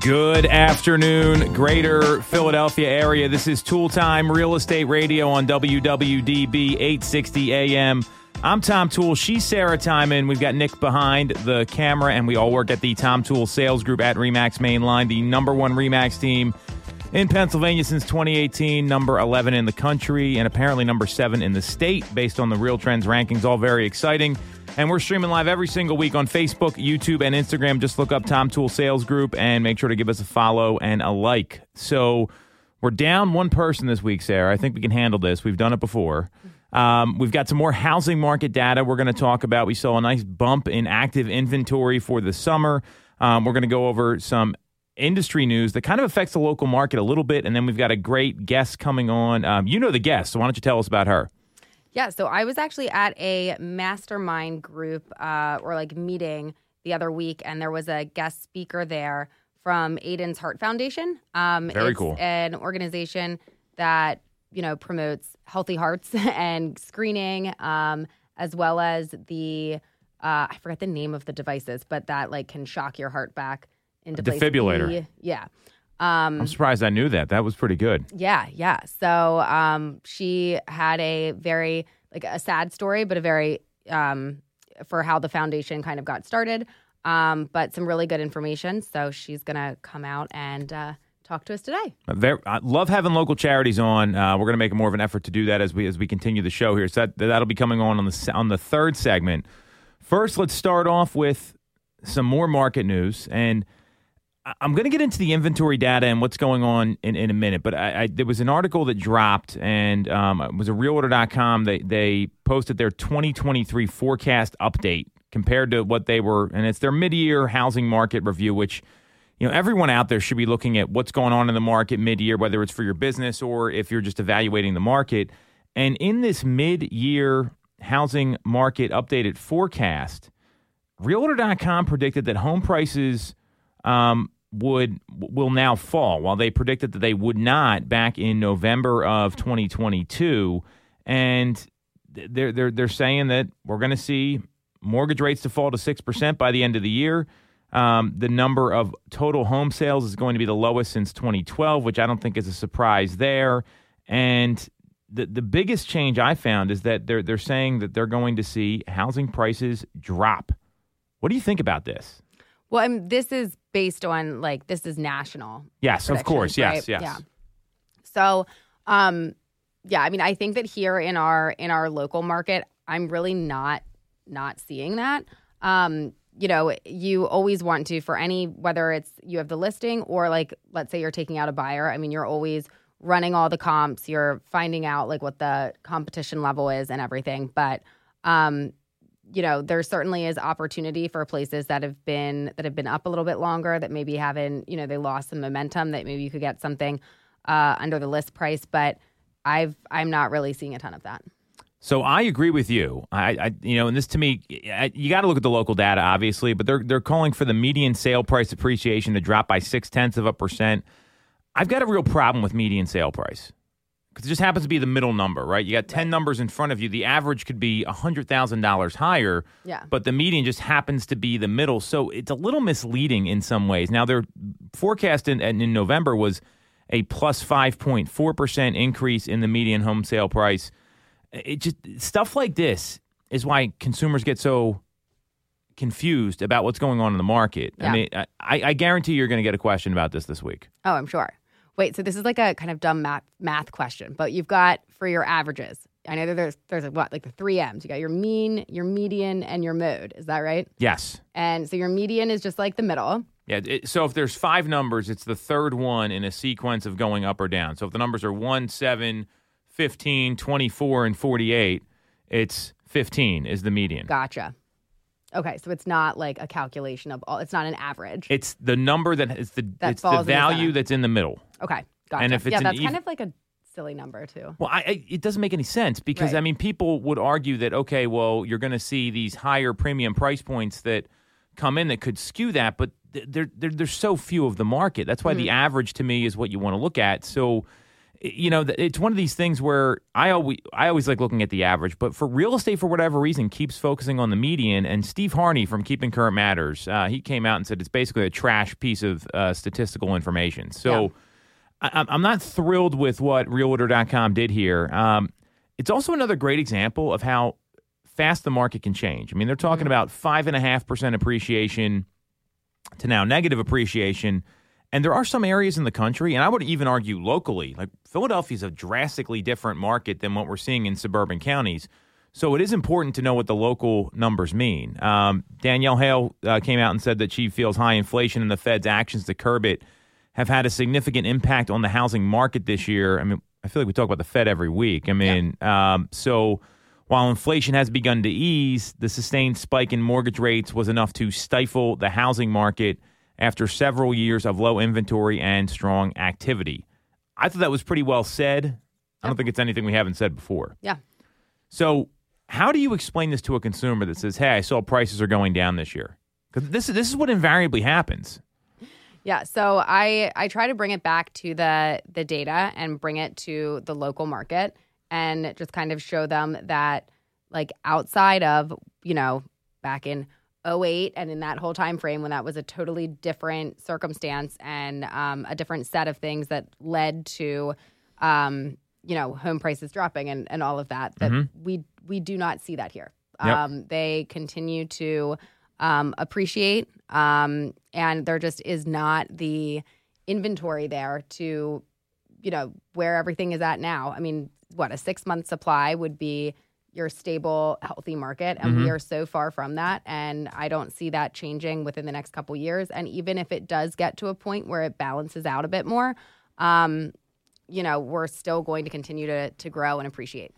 Good afternoon, greater Philadelphia area. This is Toole Time Real Estate Radio on WWDB 860 AM. I'm Tom Toole. She's Sarah Tymon. We've got Nick behind the camera, and we all work at the Tom Toole Sales Group at Remax Mainline, the number one Remax team in Pennsylvania since 2018, number 11 in the country, and apparently number 7 in the state based on the Real Trends rankings. All very exciting. And we're streaming live every single week on Facebook, YouTube, and Instagram. Just look up Tom Toole Sales Group and make sure to give us a follow and a like. So we're down one person this week, Sarah. I think we can handle this. We've done it before. Um, we've got some more housing market data we're going to talk about. We saw a nice bump in active inventory for the summer. Um, we're going to go over some industry news that kind of affects the local market a little bit. And then we've got a great guest coming on. Um, you know the guest, so why don't you tell us about her? Yeah, so I was actually at a mastermind group uh, or like meeting the other week, and there was a guest speaker there from Aidan's Heart Foundation. Um, Very it's cool. An organization that you know promotes healthy hearts and screening, um, as well as the uh, I forget the name of the devices, but that like can shock your heart back into place. defibrillator. Yeah. Um, I'm surprised I knew that. That was pretty good. yeah, yeah. So um, she had a very like a sad story, but a very um, for how the foundation kind of got started. Um, but some really good information. So she's gonna come out and uh, talk to us today. Very, I love having local charities on. Uh, we're going to make more of an effort to do that as we as we continue the show here. So that that'll be coming on on the on the third segment. First, let's start off with some more market news, and I'm going to get into the inventory data and what's going on in, in a minute. But I, I, there was an article that dropped, and um, it was a Realtor.com. They they posted their 2023 forecast update compared to what they were, and it's their mid-year housing market review, which you know everyone out there should be looking at what's going on in the market mid-year whether it's for your business or if you're just evaluating the market and in this mid-year housing market updated forecast realtor.com predicted that home prices um, would will now fall while they predicted that they would not back in November of 2022 and they're they're they're saying that we're going to see mortgage rates to fall to 6% by the end of the year um, the number of total home sales is going to be the lowest since 2012, which I don't think is a surprise there. And the the biggest change I found is that they're they're saying that they're going to see housing prices drop. What do you think about this? Well, I mean, this is based on like this is national. Yes, of course. Yes, right? yes. Yeah. So, um, yeah, I mean, I think that here in our in our local market, I'm really not not seeing that. Um, you know, you always want to for any whether it's you have the listing or like let's say you're taking out a buyer. I mean, you're always running all the comps. You're finding out like what the competition level is and everything. But um, you know, there certainly is opportunity for places that have been that have been up a little bit longer that maybe haven't, you know, they lost some momentum that maybe you could get something uh, under the list price. But I've I'm not really seeing a ton of that. So I agree with you. I, I you know, and this to me, I, you got to look at the local data, obviously, but they're they're calling for the median sale price appreciation to drop by six tenths of a percent. I've got a real problem with median sale price because it just happens to be the middle number, right? You got ten numbers in front of you. The average could be hundred thousand dollars higher, Yeah. but the median just happens to be the middle. So it's a little misleading in some ways. Now their forecast in, in November was a plus plus five point four percent increase in the median home sale price it just stuff like this is why consumers get so confused about what's going on in the market. I mean, I, I guarantee you're going to get a question about this this week. Oh, I'm sure. Wait, so this is like a kind of dumb math math question, but you've got for your averages. I know that there's there's like what like the three M's. You got your mean, your median, and your mode. Is that right? Yes. And so your median is just like the middle. Yeah. It, so if there's five numbers, it's the third one in a sequence of going up or down. So if the numbers are 1, 7, 15, 24, and 48, it's 15 is the median. Gotcha. Okay, so it's not like a calculation of all. It's not an average. It's the number that is the That it's the falls in the value center. that's in the middle. okay, gotcha. and if it's yeah, an that's ev- kind of like a silly number too. Well, I, I, it doesn't make any sense because Right. I mean, people would argue that okay, well, you're going to see these higher premium price points that come in that could skew that, but th- there, there there's so few of the market. That's why the Mm-hmm. average to me is what you want to look at. So you know, it's one of these things where I always I always like looking at the average, but for real estate, for whatever reason, keeps focusing on the median. And Steve Harney from Keeping Current Matters, uh, he came out and said it's basically a trash piece of uh, statistical information. So Yeah. I, I'm not thrilled with what Realtor.com did here. Um, it's also another great example of how fast the market can change. I mean, they're talking about five and a half percent appreciation to now negative appreciation. And there are some areas in the country, and I would even argue locally, like Philadelphia is a drastically different market than what we're seeing in suburban counties. So it is important to know what the local numbers mean. Um, Danielle Hale uh, came out and said that she feels high inflation and the Fed's actions to curb it have had a significant impact on the housing market this year. I mean, I feel like we talk about the Fed every week. I mean, um, so while inflation has begun to ease, the sustained spike in mortgage rates was enough to stifle the housing market after several years of low inventory and strong activity. I thought that was pretty well said. I don't think it's anything we haven't said before. Yeah. So, how do you explain this to a consumer that says, "Hey, I saw prices are going down this year"? Because this is this is what invariably happens. Yeah, so I I try to bring it back to the the data and bring it to the local market and just kind of show them that like outside of, you know, back in 08 and in that whole time frame when that was a totally different circumstance and um, a different set of things that led to um, you know, home prices dropping and, and all of that that we we do not see that here. Yep. Um, they continue to um, appreciate, um, and there just is not the inventory there to, you know, where everything is at now. I mean, what a six month supply would be your stable, healthy market, and we are so far from that. And I don't see that changing within the next couple years. And even if it does get to a point where it balances out a bit more, um, you know, we're still going to continue to to grow and appreciate.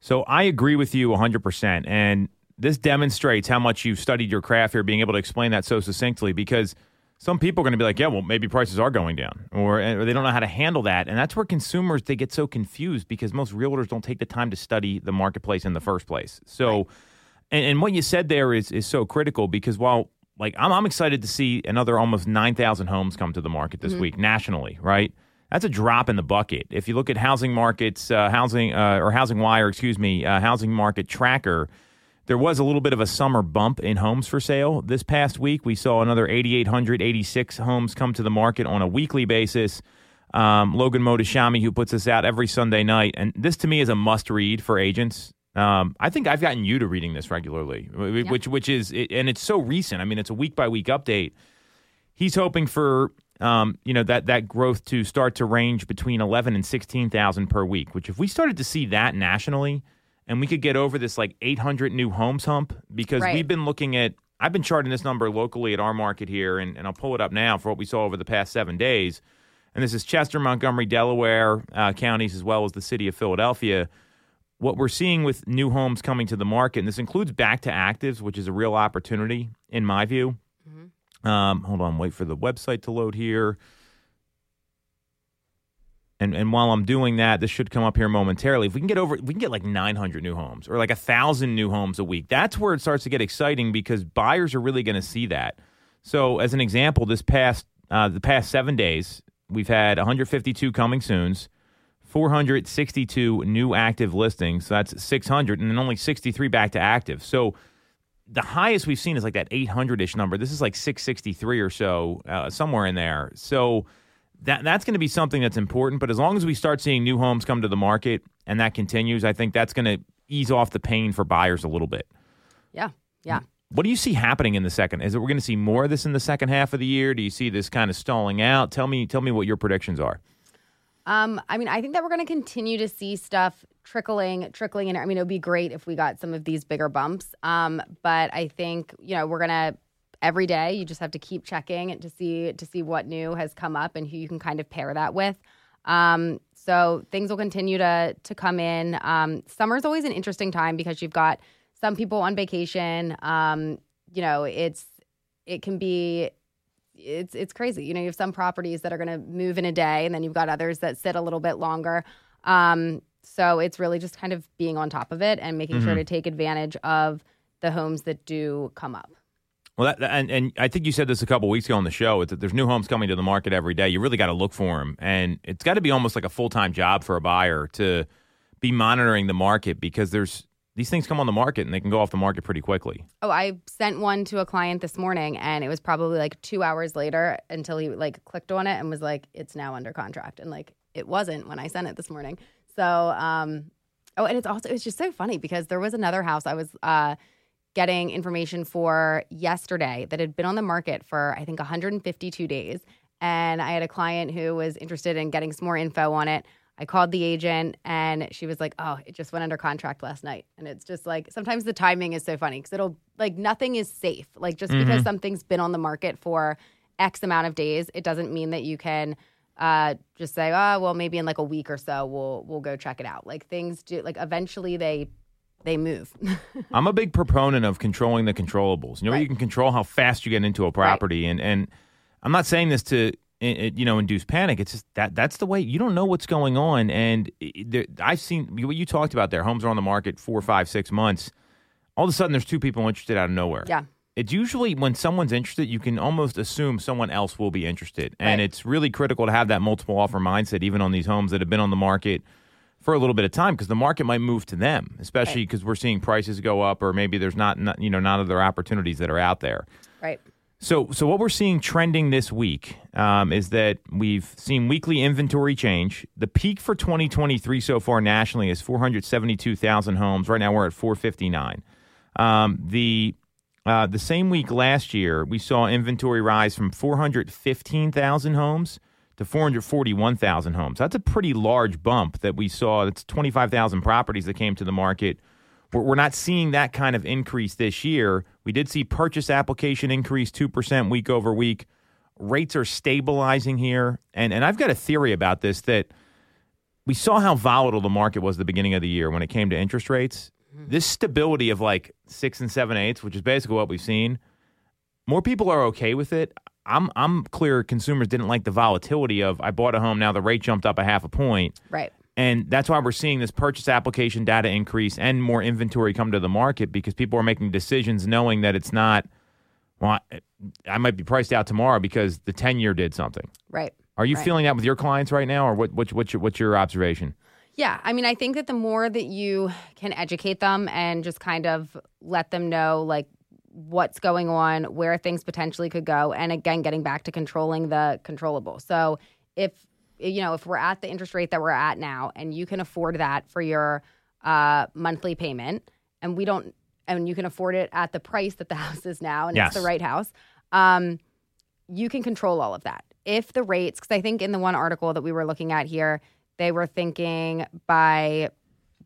So I agree with you 100%. And this demonstrates how much you've studied your craft here, being able to explain that so succinctly, because some people are going to be like, yeah, well, maybe prices are going down, or, or they don't know how to handle that. And that's where consumers, they get so confused because most realtors don't take the time to study the marketplace in the first place. So, and, and what you said there is, is so critical because while like I'm, I'm excited to see another almost 9,000 homes come to the market this week nationally, right? That's a drop in the bucket. If you look at housing markets, uh, housing uh, or housing wire, excuse me, uh, housing market tracker, there was a little bit of a summer bump in homes for sale this past week. We saw another 8,886 homes come to the market on a weekly basis. Um, Logan Mohtashami, who puts this out every Sunday night, and this to me is a must read for agents. Um, I think I've gotten you to reading this regularly, wh- which which is and it's so recent. I mean, it's a week by week update he's hoping for um, you know that that growth to start to range between 11 and 16,000 per week which if we started to see that nationally and we could get over this like 800 new homes hump because Right. we've been looking at I've been charting this number locally at our market here and, and I'll pull it up now for what we saw over the past 7 days and this is Chester, Montgomery, Delaware uh, counties as well as the city of Philadelphia what we're seeing with new homes coming to the market, and this includes back to actives, which is a real opportunity in my view. Um, hold on, wait for the website to load here. And and while I'm doing that, this should come up here momentarily. If we can get over, we can get like 900 new homes or like a thousand new homes a week. That's where it starts to get exciting because buyers are really going to see that. So, as an example, this past uh, the past seven days, we've had 152 coming soon's, 462 new active listings. So that's 600, and then only 63 back to active. So the highest we've seen is like that 800 ish number. This is like 663 or so, uh, somewhere in there. So that that's going to be something that's important. But as long as we start seeing new homes come to the market and that continues, I think that's going to ease off the pain for buyers a little bit. Yeah, yeah. What do you see happening in the second? Is it we're going to see more of this in the second half of the year? Do you see this kind of stalling out? Tell me, tell me what your predictions are. Um, I mean, I think that we're going to continue to see stuff trickling, trickling in. I mean, it would be great if we got some of these bigger bumps. Um, but I think you know we're gonna every day. You just have to keep checking to see to see what new has come up and who you can kind of pair that with. Um, so things will continue to to come in. Um, summer is always an interesting time because you've got some people on vacation. Um, you know, it's it can be it's it's crazy. You know, you have some properties that are going to move in a day, and then you've got others that sit a little bit longer. Um, so it's really just kind of being on top of it and making sure to take advantage of the homes that do come up. Well, that, and and I think you said this a couple weeks ago on the show. That there's new homes coming to the market every day. You really got to look for them, and it's got to be almost like a full time job for a buyer to be monitoring the market because there's these things come on the market and they can go off the market pretty quickly. Oh, I sent one to a client this morning, and it was probably like two hours later until he like clicked on it and was like, "It's now under contract," and like it wasn't when I sent it this morning. So, um, oh, and it's also it's just so funny because there was another house I was uh, getting information for yesterday that had been on the market for I think 152 days, and I had a client who was interested in getting some more info on it. I called the agent and she was like, "Oh, it just went under contract last night." And it's just like sometimes the timing is so funny because it'll like nothing is safe. Like just mm-hmm. because something's been on the market for X amount of days, it doesn't mean that you can uh, just say, "Oh, well, maybe in like a week or so we'll we'll go check it out." Like things do like eventually they they move. I'm a big proponent of controlling the controllables. You know, right. you can control how fast you get into a property, right. and and I'm not saying this to you know induce panic. It's just that that's the way you don't know what's going on, and there, I've seen what you talked about there. Homes are on the market four, five, six months. All of a sudden, there's two people interested out of nowhere. Yeah. It's usually when someone's interested, you can almost assume someone else will be interested, and right. it's really critical to have that multiple offer mindset, even on these homes that have been on the market for a little bit of time because the market might move to them, especially because right. we're seeing prices go up, or maybe there's not, not, you know not other opportunities that are out there. Right. So, so what we're seeing trending this week um, is that we've seen weekly inventory change. The peak for 2023 so far nationally is 472,000 homes. Right now, we're at 459. Um, the uh, the same week last year, we saw inventory rise from 415,000 homes to 441,000 homes. That's a pretty large bump that we saw. That's 25,000 properties that came to the market. We're not seeing that kind of increase this year. We did see purchase application increase 2% week over week. Rates are stabilizing here. And, and I've got a theory about this that we saw how volatile the market was at the beginning of the year when it came to interest rates. Mm-hmm. This stability of like six and seven eighths, which is basically what we've seen, more people are okay with it. I'm I'm clear consumers didn't like the volatility of I bought a home now the rate jumped up a half a point. Right. And that's why we're seeing this purchase application data increase and more inventory come to the market because people are making decisions knowing that it's not well I, might be priced out tomorrow because the 10 year did something. Right. Are you right. feeling that with your clients right now or what, what what's your what's your observation? Yeah, I mean, I think that the more that you can educate them and just kind of let them know, like, what's going on, where things potentially could go, and again, getting back to controlling the controllable. So if you know if we're at the interest rate that we're at now, and you can afford that for your uh, monthly payment, and we don't, and you can afford it at the price that the house is now, and yes. it's the right house, um, you can control all of that. If the rates, because I think in the one article that we were looking at here, they were thinking by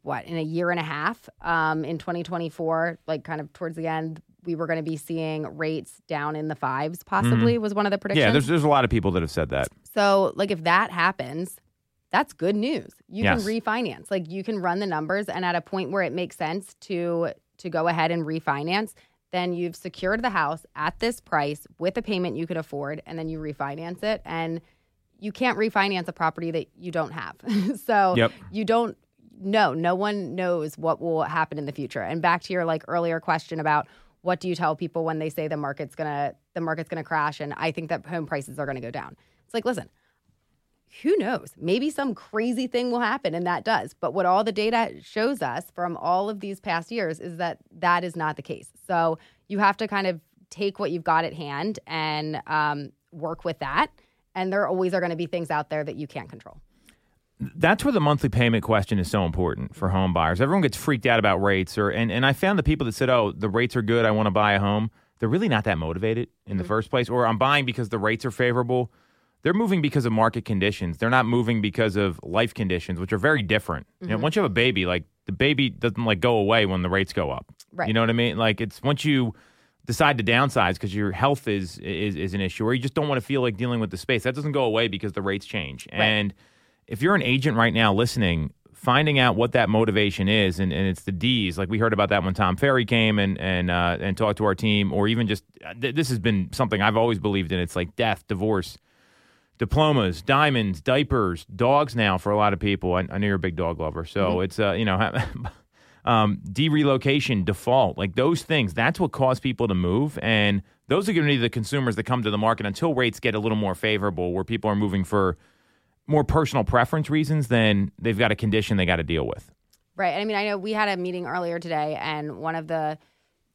what in a year and a half um, in 2024, like kind of towards the end, we were going to be seeing rates down in the fives, possibly, mm-hmm. was one of the predictions. Yeah, there's, there's a lot of people that have said that. So, like, if that happens, that's good news. You yes. can refinance. Like, you can run the numbers, and at a point where it makes sense to to go ahead and refinance, then you've secured the house at this price with a payment you could afford, and then you refinance it. And you can't refinance a property that you don't have. so yep. you don't know. No one knows what will happen in the future. And back to your like earlier question about what do you tell people when they say the market's gonna the market's gonna crash and I think that home prices are gonna go down. It's like, listen, who knows? Maybe some crazy thing will happen and that does. But what all the data shows us from all of these past years is that that is not the case. So you have to kind of take what you've got at hand and um, work with that. And there always are going to be things out there that you can't control that's where the monthly payment question is so important for home buyers. Everyone gets freaked out about rates, or and, and I found the people that said, "Oh, the rates are good. I want to buy a home." They're really not that motivated in mm-hmm. the first place, or I'm buying because the rates are favorable. They're moving because of market conditions. They're not moving because of life conditions, which are very different. Mm-hmm. You know, mm-hmm. once you have a baby, like the baby doesn't like go away when the rates go up. Right. You know what I mean? Like it's once you decide to downsize because your health is, is is an issue, or you just don't want to feel like dealing with the space. That doesn't go away because the rates change. Right. And if you're an agent right now listening, finding out what that motivation is, and, and it's the D's, like we heard about that when Tom Ferry came and and uh, and talked to our team, or even just th- this has been something I've always believed in. It's like death, divorce, diplomas, diamonds, diapers, dogs. Now for a lot of people, I, I know you're a big dog lover, so mm-hmm. it's uh, you know. um, derelocation, default, like those things. That's what caused people to move, and those are going to be the consumers that come to the market until rates get a little more favorable, where people are moving for more personal preference reasons than they've got a condition they got to deal with. Right. I mean, I know we had a meeting earlier today, and one of the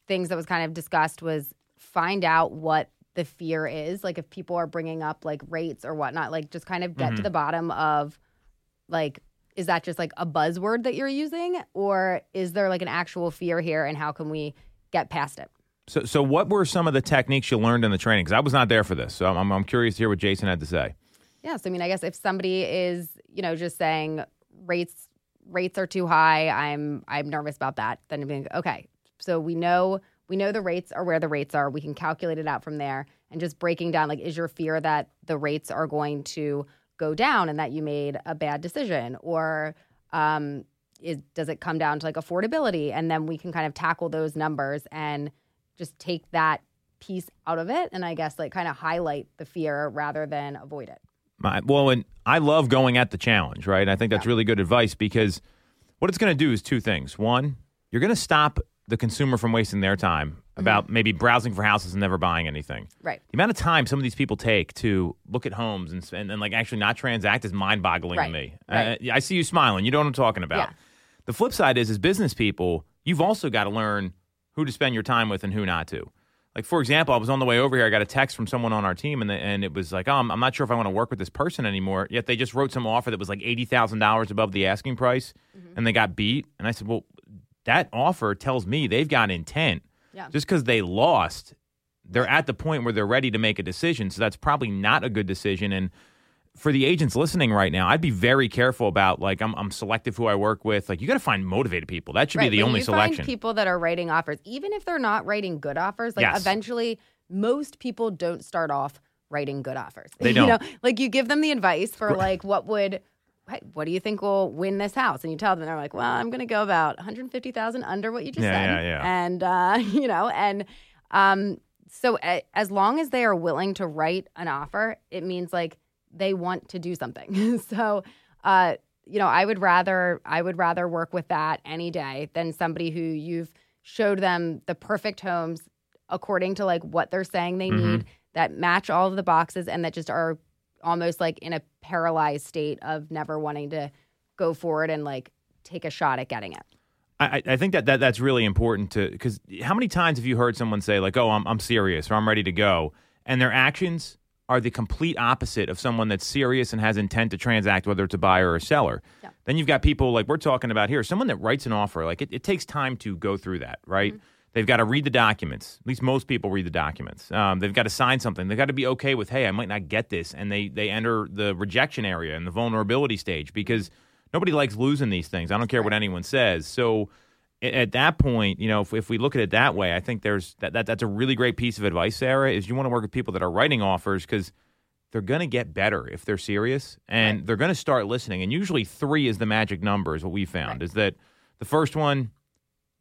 things that was kind of discussed was find out what the fear is. Like, if people are bringing up like rates or whatnot, like just kind of get Mm-hmm. to the bottom of like, is that just like a buzzword that you're using, or is there like an actual fear here, and how can we get past it? So, so what were some of the techniques you learned in the training? Because I was not there for this, so I'm, I'm curious to hear what Jason had to say. Yeah, so I mean, I guess if somebody is, you know, just saying rates rates are too high, I'm I'm nervous about that. Then being okay, so we know we know the rates are where the rates are. We can calculate it out from there, and just breaking down like, is your fear that the rates are going to go down and that you made a bad decision, or um, is, does it come down to like affordability, and then we can kind of tackle those numbers and just take that piece out of it, and I guess like kind of highlight the fear rather than avoid it. My, well, and I love going at the challenge, right? And I think that's really good advice because what it's going to do is two things. One, you're going to stop the consumer from wasting their time about maybe browsing for houses and never buying anything. Right. The amount of time some of these people take to look at homes and and, and like actually not transact is mind boggling Right. to me. Right. Uh, I see you smiling. You know what I'm talking about. Yeah. The flip side is, as business people, you've also got to learn who to spend your time with and who not to. Like for example, I was on the way over here. I got a text from someone on our team, and the, and it was like, "Oh, I'm, I'm not sure if I want to work with this person anymore." Yet they just wrote some offer that was like eighty thousand dollars above the asking price, Mm-hmm. and they got beat. And I said, "Well, that offer tells me they've got intent. Yeah. Just because they lost, they're at the point where they're ready to make a decision. So that's probably not a good decision. And for the agents listening right now, I'd be very careful about like I'm, I'm selective who I work with. Like you got to find motivated people. That should right. be the only you selection. Find people that are writing offers, even if they're not writing good offers, like Yes. eventually most people don't start off writing good offers. They You don't. know, like you give them the advice for like what would hey, what do you think will win this house? And you tell them they're like, well, I'm going to go about 150,000 under what you just Yeah, said. yeah, yeah. And uh, you know, and um, so a, as long as they are willing to write an offer, it means like they want to do something. so, uh, you know, I would rather I would rather work with that any day than somebody who you've showed them the perfect homes according to like what they're saying they Mm-hmm. need that match all of the boxes and that just are almost like in a paralyzed state of never wanting to go forward and like take a shot at getting it. I, I think that, that that's really important to because how many times have you heard someone say like, "Oh, I'm I'm serious" or "I'm ready to go," and their actions are the complete opposite of someone that's serious and has intent to transact, whether it's a buyer or a seller. Yeah. Then you've got people like we're talking about here, someone that writes an offer. Like it, it takes time to go through that, right? They've got to read the documents. At least most people read the documents. Um, they've got to sign something. They've got to be okay with, hey, I might not get this, and they they enter the rejection area and the vulnerability stage because nobody likes losing these things. I don't care what anyone says. So at that point, you know, if, if we look at it that way, I think there's that, that that's a really great piece of advice, Sarah. Is you want to work with people that are writing offers because they're going to get better if they're serious and they're going to start listening. And usually three is the magic number, is what we found. Right. Is that the first one?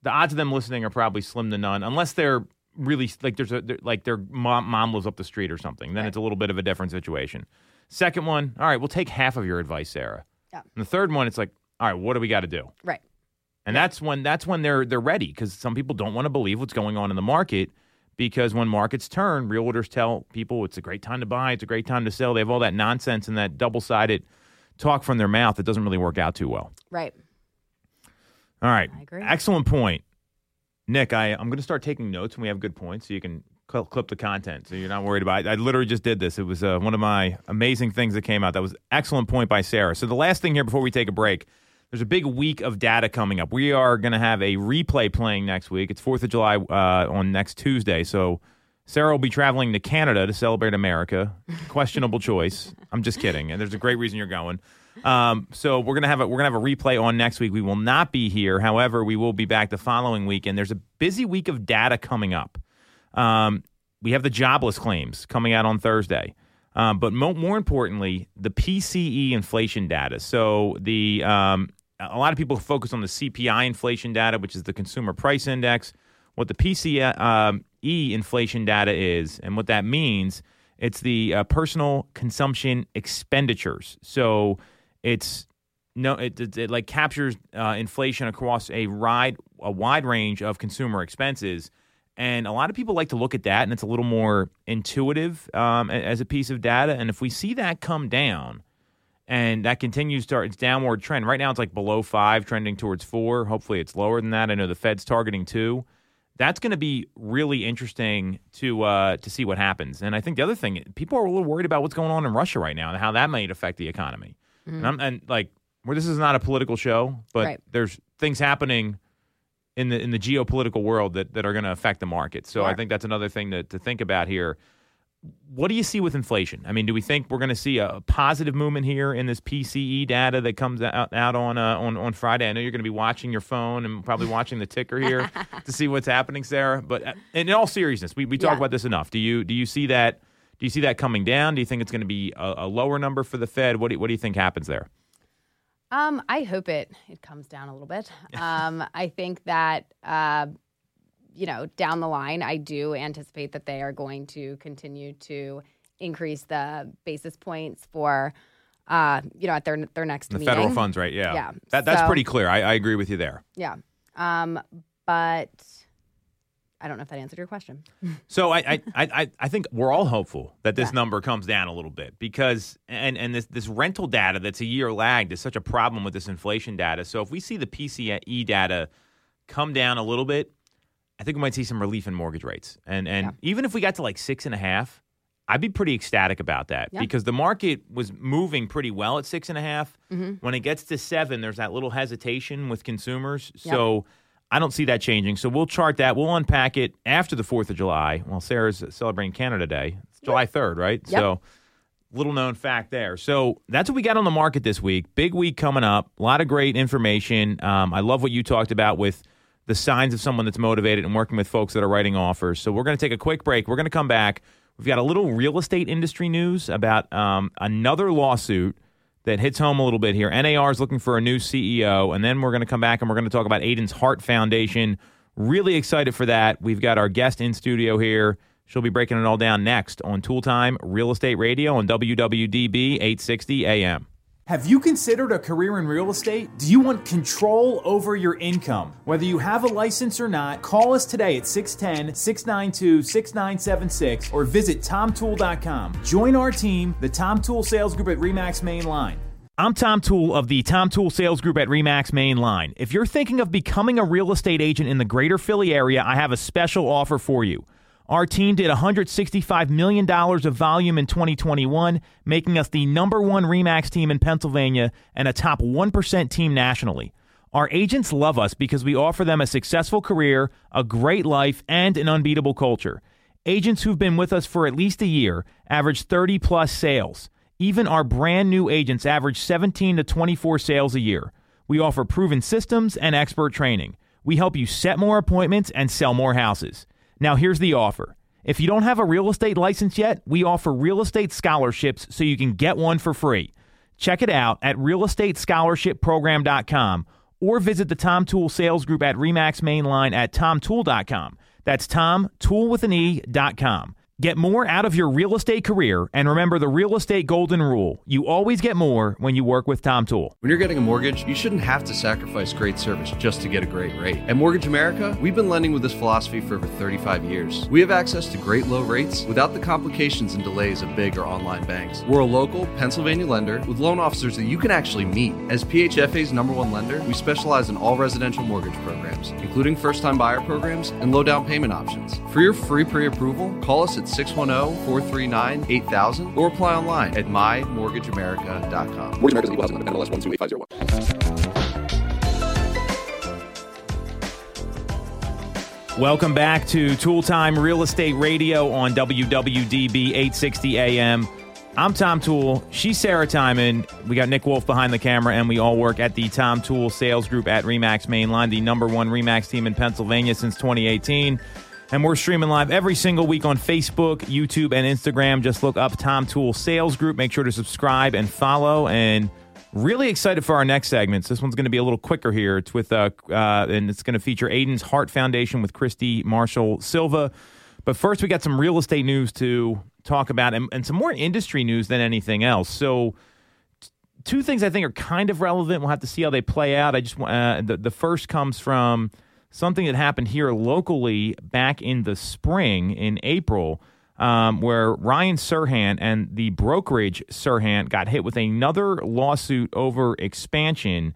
The odds of them listening are probably slim to none, unless they're really like there's a they're- like their mom, mom lives up the street or something. Then Right. it's a little bit of a different situation. Second one, all right, we'll take half of your advice, Sarah. Yeah. And the third one, it's like, all right, what do we got to do? Right. And that's when that's when they're they're ready because some people don't want to believe what's going on in the market because when markets turn, realtors tell people it's a great time to buy, it's a great time to sell. They have all that nonsense and that double sided talk from their mouth that doesn't really work out too well. Right. All right, I agree. excellent point, Nick. I I'm going to start taking notes when we have good points so you can cl- clip the content so you're not worried about. it. I literally just did this. It was uh, one of my amazing things that came out. That was excellent point by Sarah. So the last thing here before we take a break. There's a big week of data coming up. We are going to have a replay playing next week. It's 4th of July uh, on next Tuesday. So Sarah will be traveling to Canada to celebrate America. Questionable choice. I'm just kidding. And there's a great reason you're going. Um, so we're gonna have a we're gonna have a replay on next week. We will not be here. However, we will be back the following week. And there's a busy week of data coming up. Um, we have the jobless claims coming out on Thursday. Um, but mo- more importantly, the PCE inflation data. So the um, a lot of people focus on the CPI inflation data, which is the consumer price index. What the PCE um, inflation data is, and what that means, it's the uh, personal consumption expenditures. So it's no, it, it, it like captures uh, inflation across a wide a wide range of consumer expenses, and a lot of people like to look at that, and it's a little more intuitive um, as a piece of data. And if we see that come down, and that continues to start its downward trend, right now it's like below five, trending towards four. Hopefully, it's lower than that. I know the Fed's targeting two. That's going to be really interesting to uh, to see what happens. And I think the other thing, people are a little worried about what's going on in Russia right now and how that might affect the economy. And, I'm, and like where this is not a political show, but Right. there's things happening in the in the geopolitical world that, that are going to affect the market. So I think that's another thing to, to think about here. What do you see with inflation? I mean, do we think we're going to see a positive movement here in this PCE data that comes out, out on, uh, on on Friday? I know you're going to be watching your phone and probably watching the ticker here to see what's happening, Sarah. But uh, in all seriousness, we, we talk Yeah. about this enough. Do you do you see that? Do you see that coming down? Do you think it's going to be a, a lower number for the Fed? What do, what do you think happens there? Um, I hope it it comes down a little bit. Um, I think that uh, you know down the line, I do anticipate that they are going to continue to increase the basis points for uh, you know at their their next The meeting. federal funds right? yeah, Yeah. That, that's So- pretty clear. I, I agree with you there. Yeah. Um, but I don't know if that answered your question. So I, I, I, I- think we're all hopeful that this Yeah. number comes down a little bit because and and this this rental data that's a year lagged is such a problem with this inflation data. So if we see the PCE data come down a little bit, I think we might see some relief in mortgage rates. And and Yeah. even if we got to like six and a half, I'd be pretty ecstatic about that Yeah. because the market was moving pretty well at six and a half. Mm-hmm. When it gets to seven, there's that little hesitation with consumers. So I don't see that changing. So we'll chart that. We'll unpack it after the 4th of July. Well, Sarah's celebrating Canada Day. It's July 3rd, right? So little known fact there. So that's what we got on the market this week. Big week coming up. A lot of great information. Um, I love what you talked about with the signs of someone that's motivated and working with folks that are writing offers. So we're going to take a quick break. We're going to come back. We've got a little real estate industry news about um, another lawsuit that hits home a little bit here. NAR is looking for a new CEO, and then we're going to come back and we're going to talk about Aidan's Heart Foundation. Really excited for that. We've got our guest in studio here. She'll be breaking it all down next on Toole Time Real Estate Radio on WWDB 860 AM. Have you considered a career in real estate? Do you want control over your income? Whether you have a license or not, call us today at 610 692 6976 or visit tomtoole.com. Join our team, the Tom Toole Sales Group at REMAX Main Line. I'm Tom Toole of the Tom Toole Sales Group at Remax Main Line. If you're thinking of becoming a real estate agent in the greater Philly area, I have a special offer for you. Our team did $165 million of volume in 2021, making us the number one Remax team in Pennsylvania and a top 1% team nationally. Our agents love us because we offer them a successful career, a great life, and an unbeatable culture. Agents who've been with us for at least a year average 30 plus sales. Even our brand new agents average 17 to 24 sales a year. We offer proven systems and expert training. We help you set more appointments and sell more houses. Now, here's the offer. If you don't have a real estate license yet, we offer real estate scholarships so you can get one for free. Check it out at realestatescholarshipprogram.com or visit the Tom Toole Sales Group at Remax Mainline at tomtoole.com. That's Tom, Toole with an E, dot com. Get more out of your real estate career and remember the real estate golden rule. You always get more when you work with Tom Toole. When you're getting a mortgage, you shouldn't have to sacrifice great service just to get a great rate. At Mortgage America, we've been lending with this philosophy for over 35 years. We have access to great low rates without the complications and delays of big or online banks. We're a local Pennsylvania lender with loan officers that you can actually meet. As PHFA's number one lender, we specialize in all residential mortgage programs, including first time buyer programs and low down payment options. For your free pre approval, call us at 610 439 8000 or apply online at mymortgageamerica.com. Mortgage America's equal housing lender, MLS 128501. Welcome back to Toole Time Real Estate Radio on WWDB 860 AM. I'm Tom Toole. She's Sarah Tymon. We got Nick Wolf behind the camera, and we all work at the Tom Toole Sales Group at Remax Mainline, the number one Remax team in Pennsylvania since 2018. And we're streaming live every single week on Facebook, YouTube, and Instagram. Just look up Tom Toole Sales Group. Make sure to subscribe and follow. And really excited for our next segments. This one's going to be a little quicker here. It's with uh, uh and it's going to feature Aidan's Heart Foundation with Christy Marshall Silva. But first, we got some real estate news to talk about, and, and some more industry news than anything else. So, two things I think are kind of relevant. We'll have to see how they play out. I just uh, the the first comes from something that happened here locally back in the spring in April. Um, where Ryan Serhant and the brokerage Serhant got hit with another lawsuit over expansion.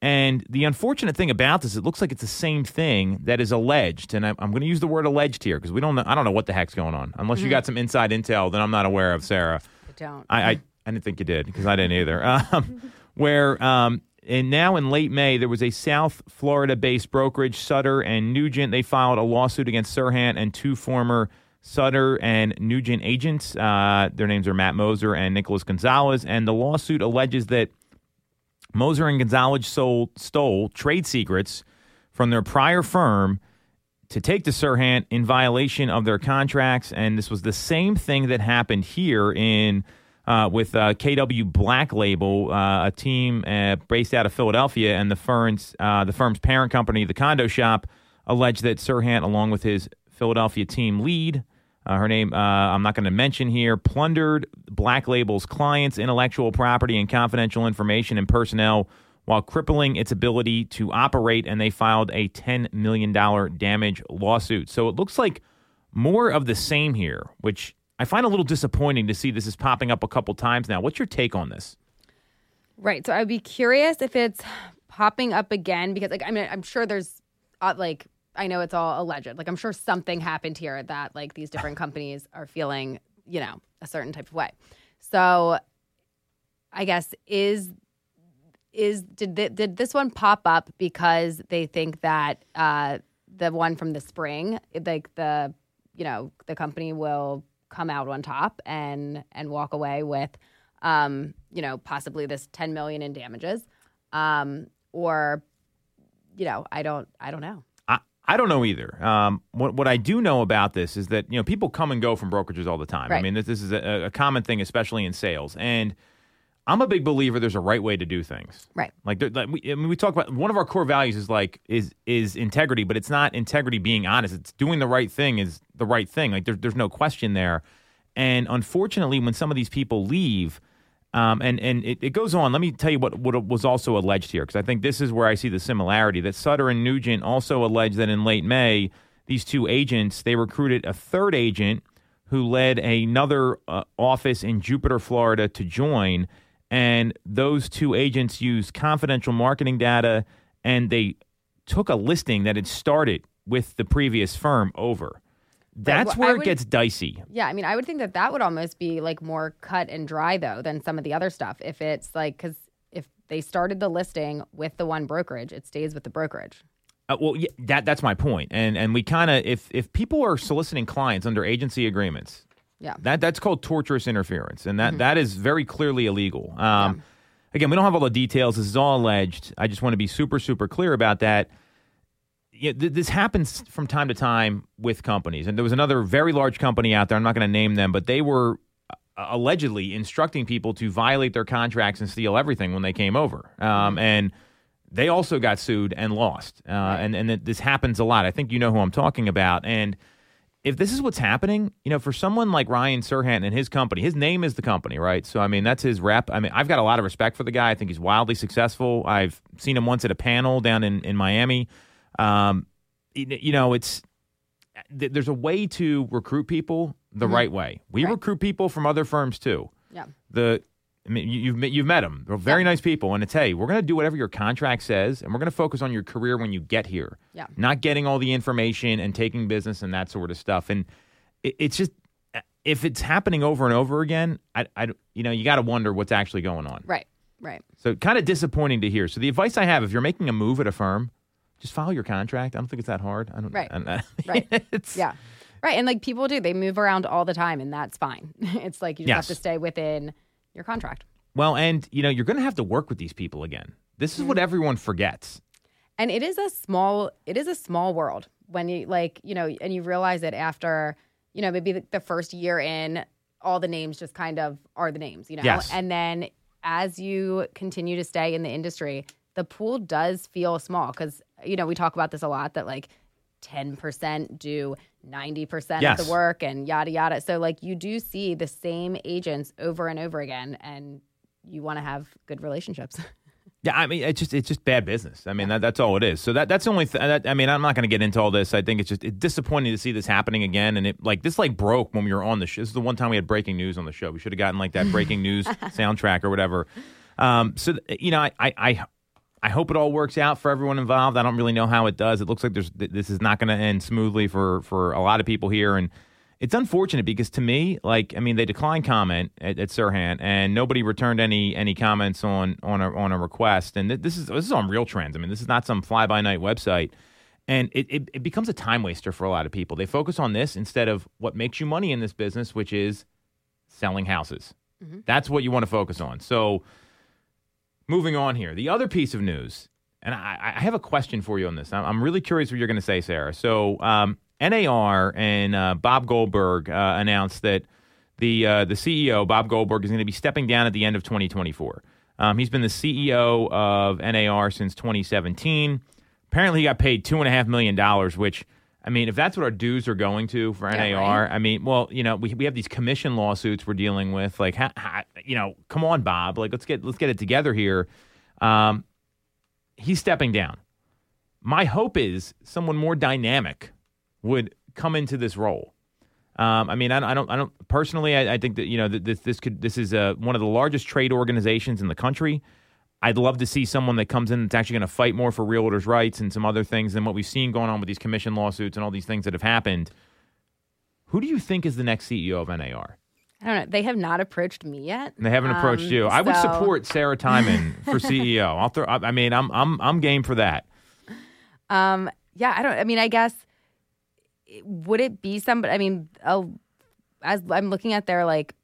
And the unfortunate thing about this, it looks like it's the same thing that is alleged. And I'm going to use the word alleged here because we don't know. I don't know what the heck's going on. Unless you got some inside intel that I'm not aware of, Sarah. I don't. I, I, I didn't think you did because I didn't either. Um, where um, and now in late May there was a South Florida-based brokerage, Sutter and Nugent. They filed a lawsuit against Serhant and two former Sutter and Nugent agents. Uh, their names are Matt Moser and Nicholas Gonzalez, and the lawsuit alleges that Moser and Gonzalez sold, stole trade secrets from their prior firm to take to Serhant in violation of their contracts. And this was the same thing that happened here in uh, with uh, KW Black Label, uh, a team uh, based out of Philadelphia, and the firm's uh, the firm's parent company, the Condo Shop, alleged that Serhant, along with his Philadelphia team lead, uh, her name I'm not going to mention here, plundered Black Label's clients' intellectual property and confidential information and personnel while crippling its ability to operate, and they filed a $10 million damage lawsuit. So it looks like more of the same here, which I find it a little disappointing to see this is popping up a couple times now. What's your take on this? Right. So I'd be curious if it's popping up again because, like, I mean, I'm sure there's, uh, like, I know it's all alleged. Like, I'm sure something happened here that, like, these different companies are feeling, you know, a certain type of way. So I guess is is did th- did this one pop up because they think that uh, the one from the spring, like the you know the company will come out on top and and walk away with um, you know possibly this 10 million in damages um, or you know I don't I don't know. I, I don't know either. Um, what what I do know about this is that you know people come and go from brokerages all the time. I mean, this, this is a, a common thing, especially in sales. And I'm a big believer there's a right way to do things. Right. Like, like we, I mean, we talk about one of our core values is like is is integrity, but it's not integrity being honest. It's doing the right thing is the right thing. Like there's there's no question there. And unfortunately, when some of these people leave, um, and and it, it goes on. Let me tell you what what was also alleged here, because I think this is where I see the similarity. That Sutter and Nugent also alleged that in late May, these two agents they recruited a third agent who led another uh, office in Jupiter, Florida, to join. And those two agents used confidential marketing data, and they took a listing that had started with the previous firm over. That's well, where it gets dicey. Yeah, I mean, I would think that that would almost be like more cut and dry though than some of the other stuff. If it's like because if they started the listing with the one brokerage, it stays with the brokerage. Uh, well, yeah, that that's my. And and we kind of if if people are soliciting clients under agency agreements, Yeah. that that's called torturous interference, and that that is very clearly illegal. Um, Again, we don't have all the details. This is all alleged. I just want to be super super clear about that. Yeah, th- this happens from time to time with companies, and there was another very large company out there. I'm not going to name them, but they were uh, allegedly instructing people to violate their contracts and steal everything when they came over. Um, and they also got sued and lost. Uh, And and this happens a lot. I think you know who I'm talking about. And if this is what's happening, you know, for someone like Ryan Serhant and his company, his name is the company, right? So I mean, that's his rep. I mean, I've got a lot of respect for the guy. I think he's wildly successful. I've seen him once at a panel down in in Miami. Um, you know, it's th- there's a way to recruit people the right way. We Right. recruit people from other firms too Yeah. the I mean, you- you've met- you've met them. They're very nice people, and it's hey, we're going to do whatever your contract says, and we're going to focus on your career when you get here. Yeah. not getting all the information and taking business and that sort of stuff. And it, it's just if it's happening over and over again, I, I you know, you got to wonder what's actually going on. Right. Right. So kind of disappointing to hear. So the advice I have, if you're making a move at a firm, just follow your contract. I don't think it's that hard. I don't. Right. uh, Right. it's, Yeah. Right. And like people do, they move around all the time, and that's fine. it's like you just Yes. have to stay within your contract. Well, and you know, you're going to have to work with these people again. This is Mm-hmm. what everyone forgets. and it is a small it is a small world when you like you know and you realize it after you know maybe the, the first year in all the names just kind of are the names you know Yes. and then as you continue to stay in the industry the pool does feel small because you know we talk about this a lot that like 10% do 90% Yes. of the work and yada yada so like you do see the same agents over and over again and you want to have good relationships. Yeah, I mean, it's just it's just bad business. I mean, that, that's all it is. So that that's the only. Th- that, I mean, I'm not going to get into all this. I think it's just it's disappointing to see this happening again. And it like this like broke when we were on the show. This is the one time we had breaking news on the show. We should have gotten like that breaking news soundtrack or whatever. Um, so you know, I, I I hope it all works out for everyone involved. I don't really know how it does. It looks like there's this is not going to end smoothly for for a lot of people here and it's unfortunate because to me, like I mean, they declined comment at, at Serhant, and nobody returned any any comments on on a on a request. And th- this is this is on real trends. I mean, this is not some fly by night website, and it, it it becomes a time waster for a lot of people. They focus on this instead of what makes you money in this business, which is selling houses. Mm-hmm. That's what you want to focus on. So, moving on here, the other piece of news, and I, I have a question for you on this. I'm, really curious what you're going to say, Sarah. So, um, NAR and uh, Bob Goldberg uh, announced that the uh, the CEO Bob Goldberg is going to be stepping down at the end of 2024. Um, he's been the CEO of NAR since 2017. Apparently, he got paid two and a half million dollars, which I mean, if that's what our dues are going to for Yeah, NAR, right. I mean, well, you know, we we have these commission lawsuits we're dealing with. Like, ha, ha, you know, come on, Bob, like let's get let's get it together here. Um, he's stepping down. My hope is someone more dynamic would come into this role. Um, I mean, I, I don't, I don't personally. I, I think that you know this this could this is uh, one of the largest trade organizations in the country. I'd love to see someone that comes in that's actually going to fight more for realtors' rights and some other things than what we've seen going on with these commission lawsuits and all these things that have happened. Who do you think is the next CEO of NAR? I don't know. They have not approached me yet. They haven't approached Um, you. I would support Sarah Tymon for CEO. I'll throw. I I mean, I'm I'm I'm game for that. Um, yeah, I don't. I mean, I guess would it be somebody? I mean, i as I'm looking at their like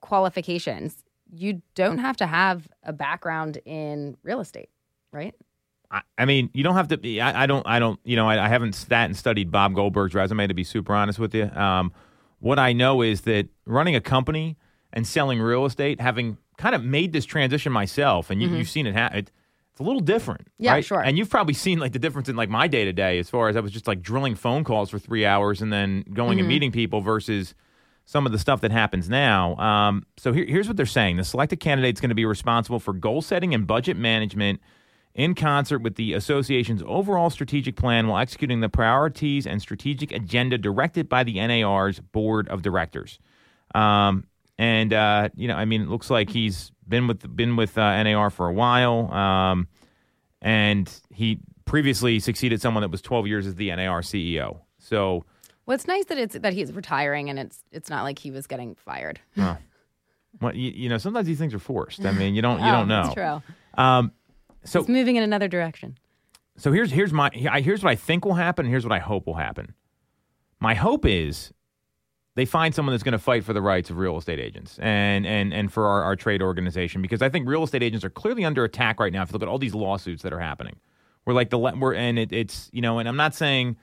qualifications, you don't have to have a background in real estate, right? I, I mean, you don't have to be. I, I don't. I don't. You know, I, I haven't sat and studied Bob Goldberg's resume to be super honest with you. Um, what I know is that running a company and selling real estate, having kind of made this transition myself, and you, you've seen it happen. It, it's a little different, Mm-hmm. Yeah, right? sure. And you've probably seen like the difference in like my day to day, as far as I was just like drilling phone calls for three hours and then going Mm-hmm. and meeting people versus some of the stuff that happens now. Um, so here, here's what they're saying: the selected candidate is going to be responsible for goal setting and budget management in concert with the association's overall strategic plan while executing the priorities and strategic agenda directed by the NAR's board of directors. Um, and uh, you know, I mean, it looks like he's been with been with uh, NAR for a while, um, and he previously succeeded someone that was 12 years as the NAR CEO. So. Well, it's nice that it's that he's retiring and it's it's not like he was getting fired. Well, you, you know, sometimes these things are forced. I mean, you don't, you Oh, don't know. That's true. Um, so, It's moving in another direction. so here's here's my here's what I think will happen. and Here's what I hope will happen. My hope is they find someone that's going to fight for the rights of real estate agents and and and for our, our trade organization because I think real estate agents are clearly under attack right now. If you look at all these lawsuits that are happening, we're like the we're and it, it's you know, and I'm not saying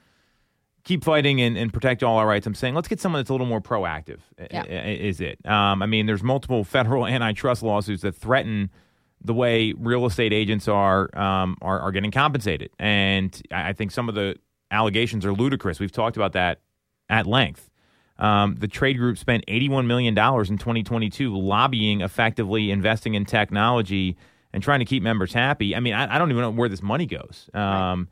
keep fighting and, and protect all our rights. I'm saying let's get someone that's a little more proactive. Yeah. Is it? Um, I mean, there's multiple federal antitrust lawsuits that threaten the way real estate agents are um, are, are getting compensated, and I think some of the allegations are ludicrous. We've talked about that at length. Um, the trade group spent $81 million in 2022 lobbying, effectively investing in technology, and trying to keep members happy. I mean, I, I don't even know where this money goes. Um,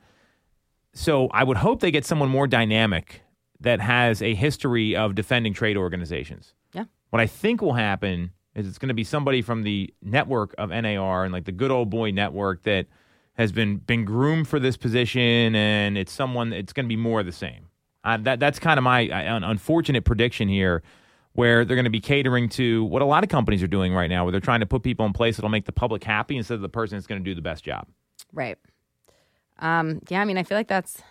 So I would hope they get someone more dynamic that has a history of defending trade organizations. Yeah. What I think will happen is it's going to be somebody from the network of NAR and like the good old boy network that has been been groomed for this position, and it's someone. It's going to be more of the same. Uh, that that's kind of my uh, un- unfortunate prediction here, where they're going to be catering to what a lot of companies are doing right now, where they're trying to put people in place that'll make the public happy instead of the person that's going to do the best job. Right. Um, yeah, I mean, I feel like that's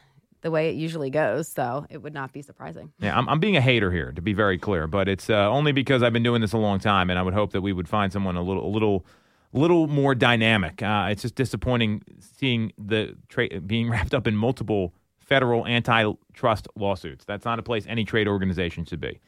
the way it usually goes, so it would not be surprising. Yeah, I'm, I'm being a hater here, to be very clear, but it's uh, only because I've been doing this a long time, and I would hope that we would find someone a little, a little, little more dynamic. Uh, it's just disappointing seeing the trade being wrapped up in multiple federal antitrust lawsuits. That's not a place any trade organization should be.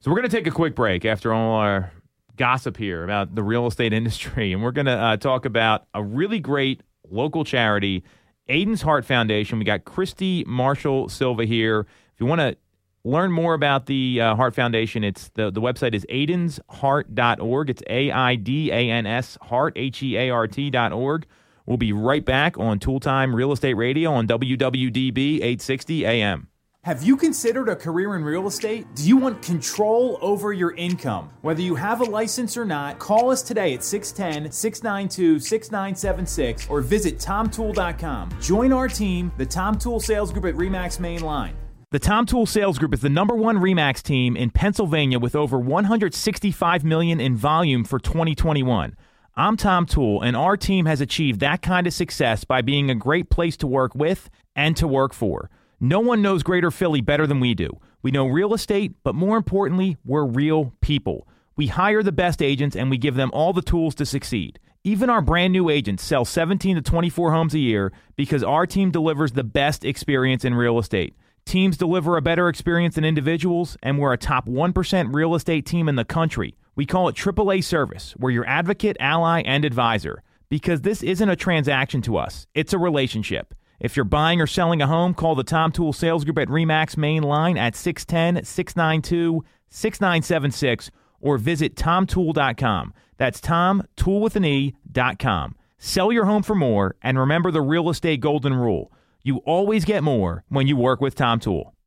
So we're going to take a quick break after all our gossip here about the real estate industry, and we're going to uh, talk about a really great local charity, Aidan's Heart Foundation. We got Christy Marshall Silva here. If you want to learn more about the uh, Heart Foundation, it's the, the website is aidansheart.org. It's A I D A N S Heart, H E A R T.org. We'll be right back on Toole Time Real Estate Radio on WWDB 860 AM. Have you considered a career in real estate? Do you want control over your income? Whether you have a license or not, call us today at 610 692 6976 or visit TomToole.com. Join our team, the Tom Toole Sales Group at REMAX Main Line. The Tom Toole Sales Group is the number one Remax team in Pennsylvania with over 165 million in volume for 2021. I'm Tom Toole, and our team has achieved that kind of success by being a great place to work with and to work for. No one knows Greater Philly better than we do. We know real estate, but more importantly, we're real people. We hire the best agents and we give them all the tools to succeed. Even our brand new agents sell 17 to 24 homes a year because our team delivers the best experience in real estate. Teams deliver a better experience than individuals, and we're a top 1% real estate team in the country. We call it AAA service. We're your advocate, ally, and advisor because this isn't a transaction to us, it's a relationship. If you're buying or selling a home, call the Tom Toole Sales Group at REMAX main line at 610 692 6976 or visit tomtoole.com. That's Tom, tool with an E.com. Sell your home for more and remember the real estate golden rule. You always get more when you work with Tom Toole.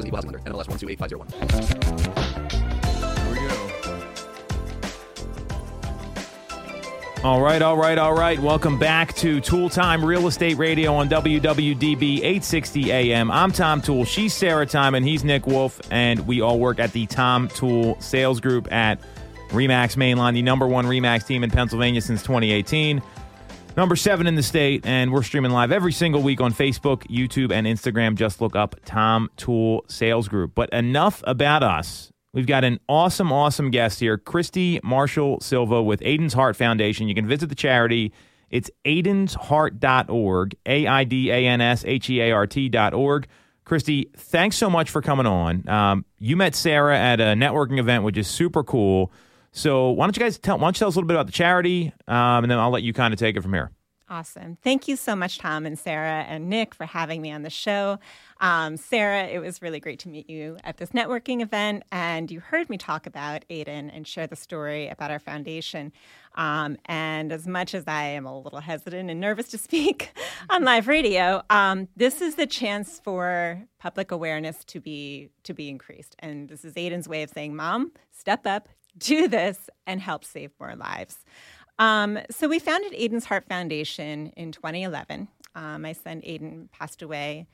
America's equal housing lender, NMLS 128501. All right, all right, all right. Welcome back to Toole Time Real Estate Radio on WWDB 860 AM. I'm Tom Toole. She's Sarah Tymon, and he's Nick Wolf, and we all work at the Tom Toole Sales Group at Remax Mainline, the number one Remax team in Pennsylvania since 2018. Number seven in the state, and we're streaming live every single week on Facebook, YouTube, and Instagram. Just look up Tom Toole Sales Group. But enough about us. We've got an awesome, awesome guest here, Christy Marshall Silva with Aidan's Heart Foundation. You can visit the charity. It's aidansheart.org, A I D A N S H E A R T.org. Christy, thanks so much for coming on. Um, you met Sarah at a networking event, which is super cool. So why don't you guys tell? Why don't you tell us a little bit about the charity, um, and then I'll let you kind of take it from here. Awesome. Thank you so much, Tom and Sarah and Nick, for having me on the show. Um, Sarah, it was really great to meet you at this networking event, and you heard me talk about Aidan and share the story about our foundation. Um, and as much as I am a little hesitant and nervous to speak on live radio, um, this is the chance for public awareness to be to be increased. And this is Aidan's way of saying, "Mom, step up, do this, and help save more lives." Um, so we founded Aidan's Heart Foundation in 2011. Um, my son Aidan passed away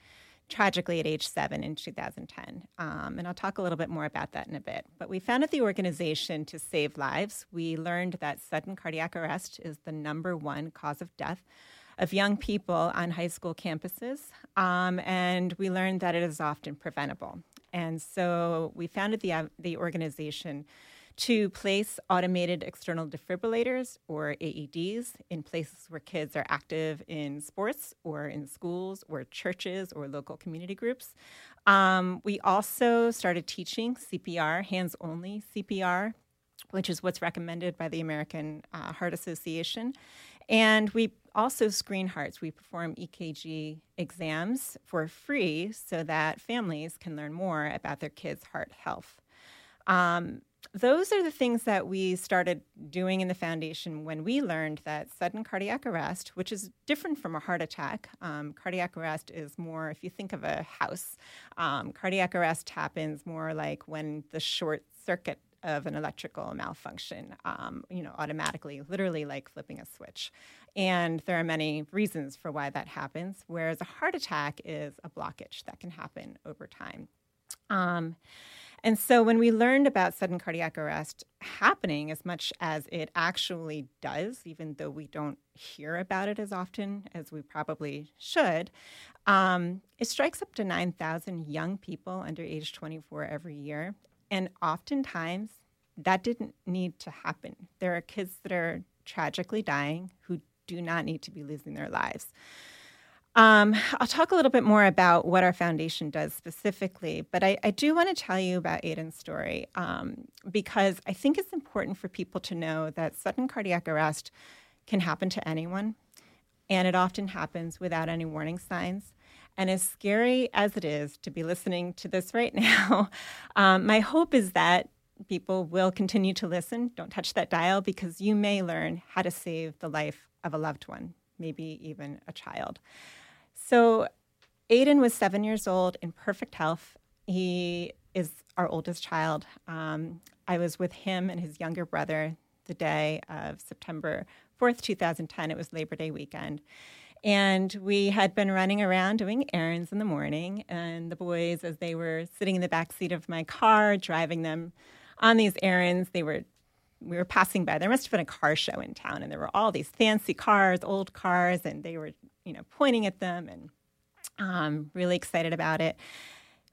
tragically at age seven in 2010. Um, and I'll talk a little bit more about that in a bit. But we founded the organization to save lives. We learned that sudden cardiac arrest is the number one cause of death of young people on high school campuses. Um, and we learned that it is often preventable. And so we founded the, uh, the organization to place automated external defibrillators or AEDs in places where kids are active in sports or in schools or churches or local community groups. Um, we also started teaching CPR, hands only CPR, which is what's recommended by the American uh, Heart Association. And we also screen hearts. We perform EKG exams for free so that families can learn more about their kids' heart health. Um, those are the things that we started doing in the foundation when we learned that sudden cardiac arrest, which is different from a heart attack. Um, cardiac arrest is more, if you think of a house, um, cardiac arrest happens more like when the short circuit of an electrical malfunction, um, you know, automatically, literally like flipping a switch. And there are many reasons for why that happens, whereas a heart attack is a blockage that can happen over time. And so when we learned about sudden cardiac arrest happening as much as it actually does, even though we don't hear about it as often as we probably should, um, it strikes up to 9,000 young people under age 24 every year. And oftentimes, that didn't need to happen. There are kids that are tragically dying who do not need to be losing their lives. Um, I'll talk a little bit more about what our foundation does specifically, but I, I do want to tell you about Aidan's story um, because I think it's important for people to know that sudden cardiac arrest can happen to anyone, and it often happens without any warning signs. And as scary as it is to be listening to this right now, um, my hope is that people will continue to listen. Don't touch that dial because you may learn how to save the life of a loved one, maybe even a child. So, Aidan was seven years old in perfect health. He is our oldest child. Um, I was with him and his younger brother the day of September 4th, 2010. It was Labor Day weekend. And we had been running around doing errands in the morning. And the boys, as they were sitting in the back seat of my car, driving them on these errands, they were we were passing by. There must have been a car show in town, and there were all these fancy cars, old cars, and they were you know, pointing at them and um, really excited about it.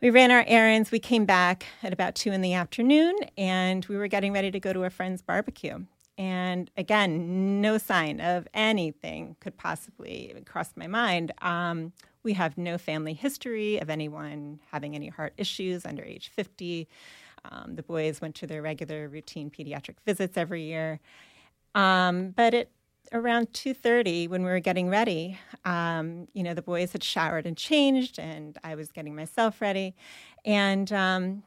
We ran our errands. We came back at about two in the afternoon and we were getting ready to go to a friend's barbecue. And again, no sign of anything could possibly cross my mind. Um, we have no family history of anyone having any heart issues under age 50. Um, the boys went to their regular routine pediatric visits every year. Um, but it around 2.30 when we were getting ready um, you know the boys had showered and changed and i was getting myself ready. And um,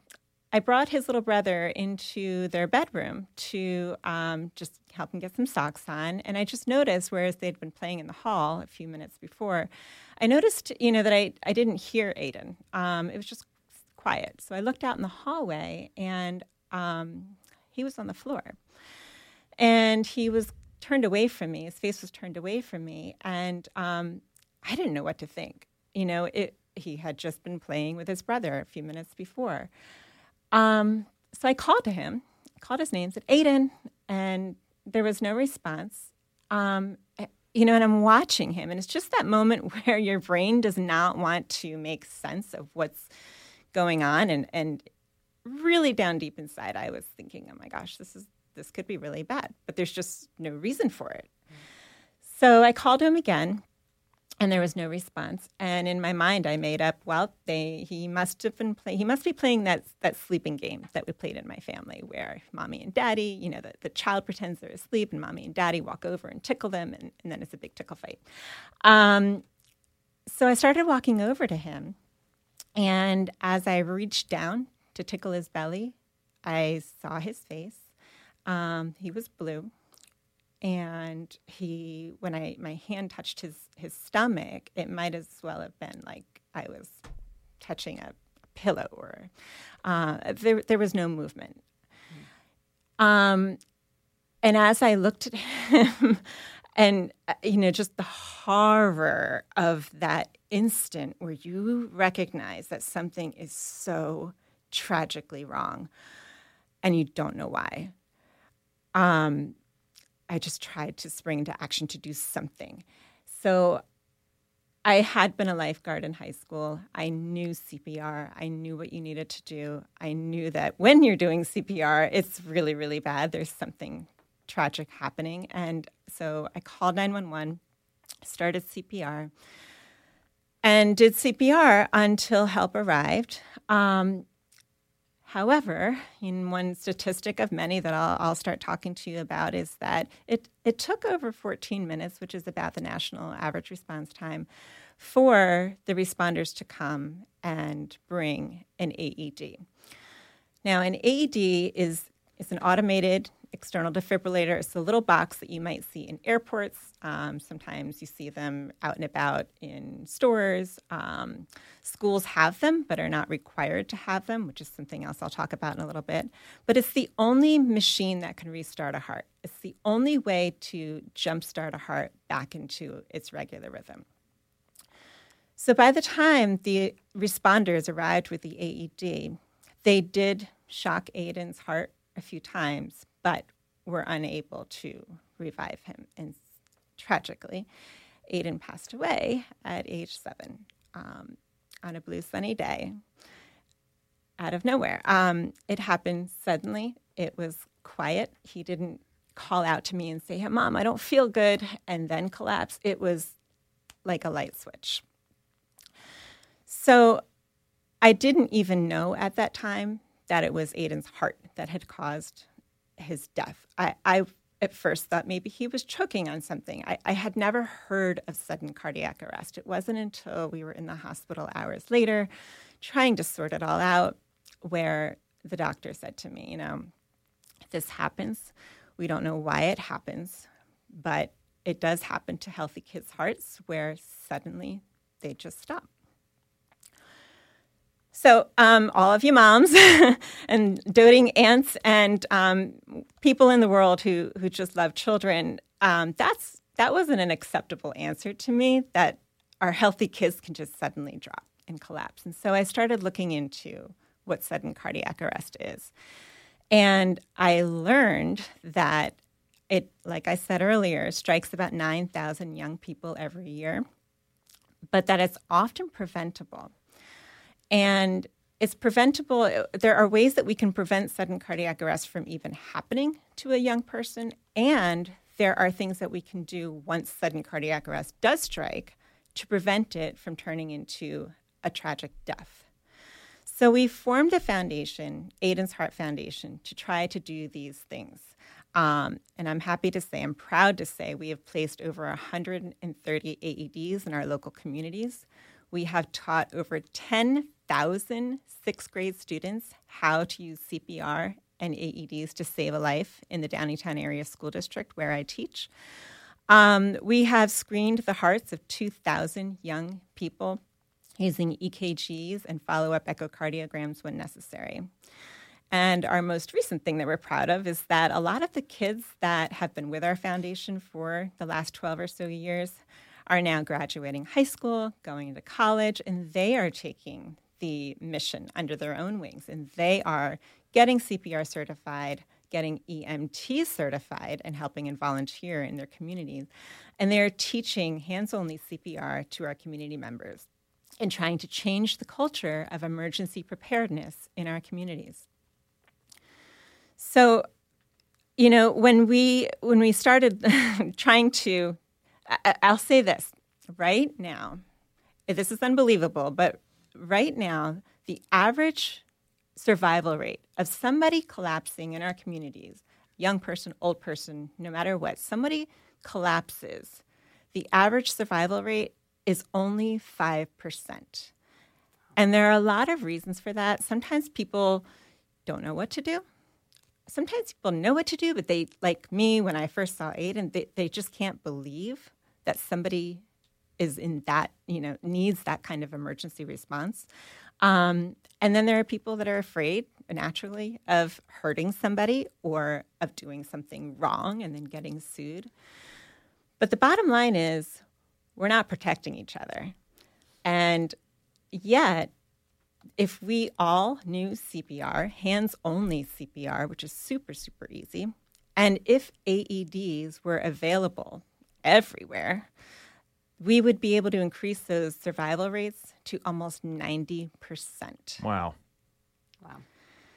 i brought his little brother into their bedroom to um, just help him get some socks on. And i just noticed whereas they'd been playing in the hall a few minutes before i noticed you know that i, I didn't hear Aidan. Um, it was just quiet. So i looked out in the hallway and um, he was on the floor. And he was turned away from me. His face was turned away from me, and um, I didn't know what to think. You know, it, he had just been playing with his brother a few minutes before. Um, so I called to him, called his name, said Aidan, and there was no response. Um, you know, and I'm watching him, and it's just that moment where your brain does not want to make sense of what's going on, and and really down deep inside, I was thinking, oh my gosh, this is this could be really bad, but there's just no reason for it. So I called him again and there was no response. And in my mind, I made up, well, they he must have been playing. He must be playing that that sleeping game that we played in my family, where mommy and daddy, you know, the, the child pretends they're asleep, and mommy and daddy walk over and tickle them, and, and then it's a big tickle fight. Um, so I started walking over to him, and as I reached down to tickle his belly, I saw his face, um, he was blue, and he when I my hand touched his his stomach, it might as well have been like I was touching a pillow or uh, there there was no movement. Mm. Um, and as I looked at him, and uh, you know, just the horror of that instant where you recognize that something is so tragically wrong, and you don't know why um, I just tried to spring into action to do something. So I had been a lifeguard in high school. I knew CPR. I knew what you needed to do. I knew that when you're doing CPR, it's really, really bad. There's something tragic happening. And so I called 911, started CPR, and did CPR until help arrived. Um, However, in one statistic of many that I'll, I'll, start talking to you about is that it, it took over 14 minutes, which is about the national average response time, for the responders to come and bring an AED. Now, an AED is it's an automated external defibrillator. It's a little box that you might see in airports. Um, sometimes you see them out and about in stores. Um, schools have them, but are not required to have them, which is something else I'll talk about in a little bit. But it's the only machine that can restart a heart. It's the only way to jumpstart a heart back into its regular rhythm. So by the time the responders arrived with the AED, they did shock Aidan's heart a few times, but were unable to revive him. And tragically, Aidan passed away at age seven um, on a blue sunny day out of nowhere. Um, it happened suddenly. It was quiet. He didn't call out to me and say, hey, Mom, I don't feel good, and then collapse. It was like a light switch. So I didn't even know at that time that it was Aidan's heart that had caused his death. I, I at first thought maybe he was choking on something. I, I, had never heard of sudden cardiac arrest. It wasn't until we were in the hospital hours later trying to sort it all out where the doctor said to me, you know, this happens. We don't know why it happens, but it does happen to healthy kids' hearts where suddenly they just stop. So, um, all of you moms and doting aunts and um, people in the world who who just love children, um, that's that wasn't an acceptable answer to me. That our healthy kids can just suddenly drop and collapse. And so I started looking into what sudden cardiac arrest is, and I learned that it, like I said earlier, strikes about nine thousand young people every year, but that it's often preventable. And it's preventable. There are ways that we can prevent sudden cardiac arrest from even happening to a young person. And there are things that we can do once sudden cardiac arrest does strike to prevent it from turning into a tragic death. So we formed a foundation, Aidan's Heart Foundation, to try to do these things. Um, and I'm happy to say, I'm proud to say, we have placed over 130 AEDs in our local communities. We have taught over 10,000 sixth grade students how to use CPR and AEDs to save a life in the Downingtown Area School District where I teach. Um, we have screened the hearts of 2,000 young people using EKGs and follow up echocardiograms when necessary. And our most recent thing that we're proud of is that a lot of the kids that have been with our foundation for the last 12 or so years are now graduating high school, going into college, and they are taking the mission under their own wings. And they are getting CPR certified, getting EMT certified, and helping and volunteer in their communities. And they're teaching hands only CPR to our community members and trying to change the culture of emergency preparedness in our communities. So, you know, when we when we started trying to I'll say this right now. This is unbelievable, but right now, the average survival rate of somebody collapsing in our communities, young person, old person, no matter what, somebody collapses, the average survival rate is only 5%. And there are a lot of reasons for that. Sometimes people don't know what to do. Sometimes people know what to do, but they, like me, when I first saw Aidan, they, they just can't believe that somebody is in that, you know, needs that kind of emergency response. Um, and then there are people that are afraid naturally of hurting somebody or of doing something wrong and then getting sued. But the bottom line is we're not protecting each other. And yet, if we all knew CPR, hands only CPR, which is super, super easy, and if AEDs were available everywhere, we would be able to increase those survival rates to almost 90%. Wow. Wow.